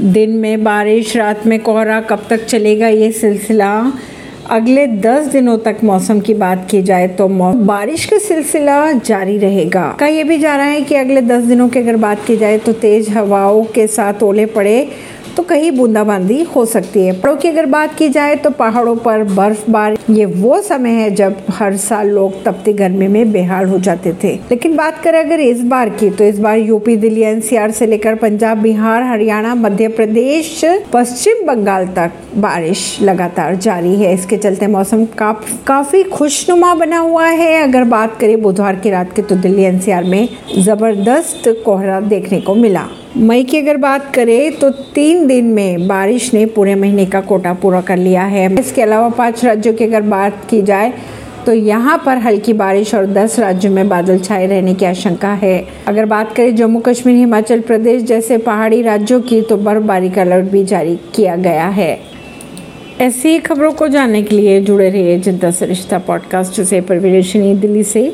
दिन में बारिश, रात में कोहरा, कब तक चलेगा ये सिलसिला? अगले दस दिनों तक मौसम की बात की जाए तो बारिश का सिलसिला जारी रहेगा। कहा यह भी जा रहा है कि अगले दस दिनों की अगर बात की जाए तो तेज हवाओं के साथ ओले पड़े तो कहीं बूंदाबांदी हो सकती है। पहाड़ों की अगर बात की जाए तो पहाड़ों पर बर्फबारी ये वो समय है जब हर साल लोग तपती गर्मी में बेहाल हो जाते थे। लेकिन बात करें अगर इस बार की तो इस बार यूपी दिल्ली एनसीआर से लेकर पंजाब बिहार हरियाणा मध्य प्रदेश पश्चिम बंगाल तक बारिश लगातार जारी है। इसके चलते मौसम का, काफ़ी खुशनुमा बना हुआ है। अगर बात करें बुधवार की रात की तो दिल्ली एनसीआर में ज़बरदस्त कोहरा देखने को मिला। मई की अगर बात करें तो तीन दिन में बारिश ने पूरे महीने का कोटा पूरा कर लिया है। इसके अलावा पाँच राज्यों की अगर बात की जाए तो यहाँ पर हल्की बारिश और 10 राज्यों में बादल छाए रहने की आशंका है। अगर बात करें जम्मू कश्मीर हिमाचल प्रदेश जैसे पहाड़ी राज्यों की तो बर्फबारी का अलर्ट भी जारी किया गया है। ऐसी खबरों को जानने के लिए जुड़े रहिए जनता सरिश्ता पॉडकास्ट से परवीन दिल्ली से।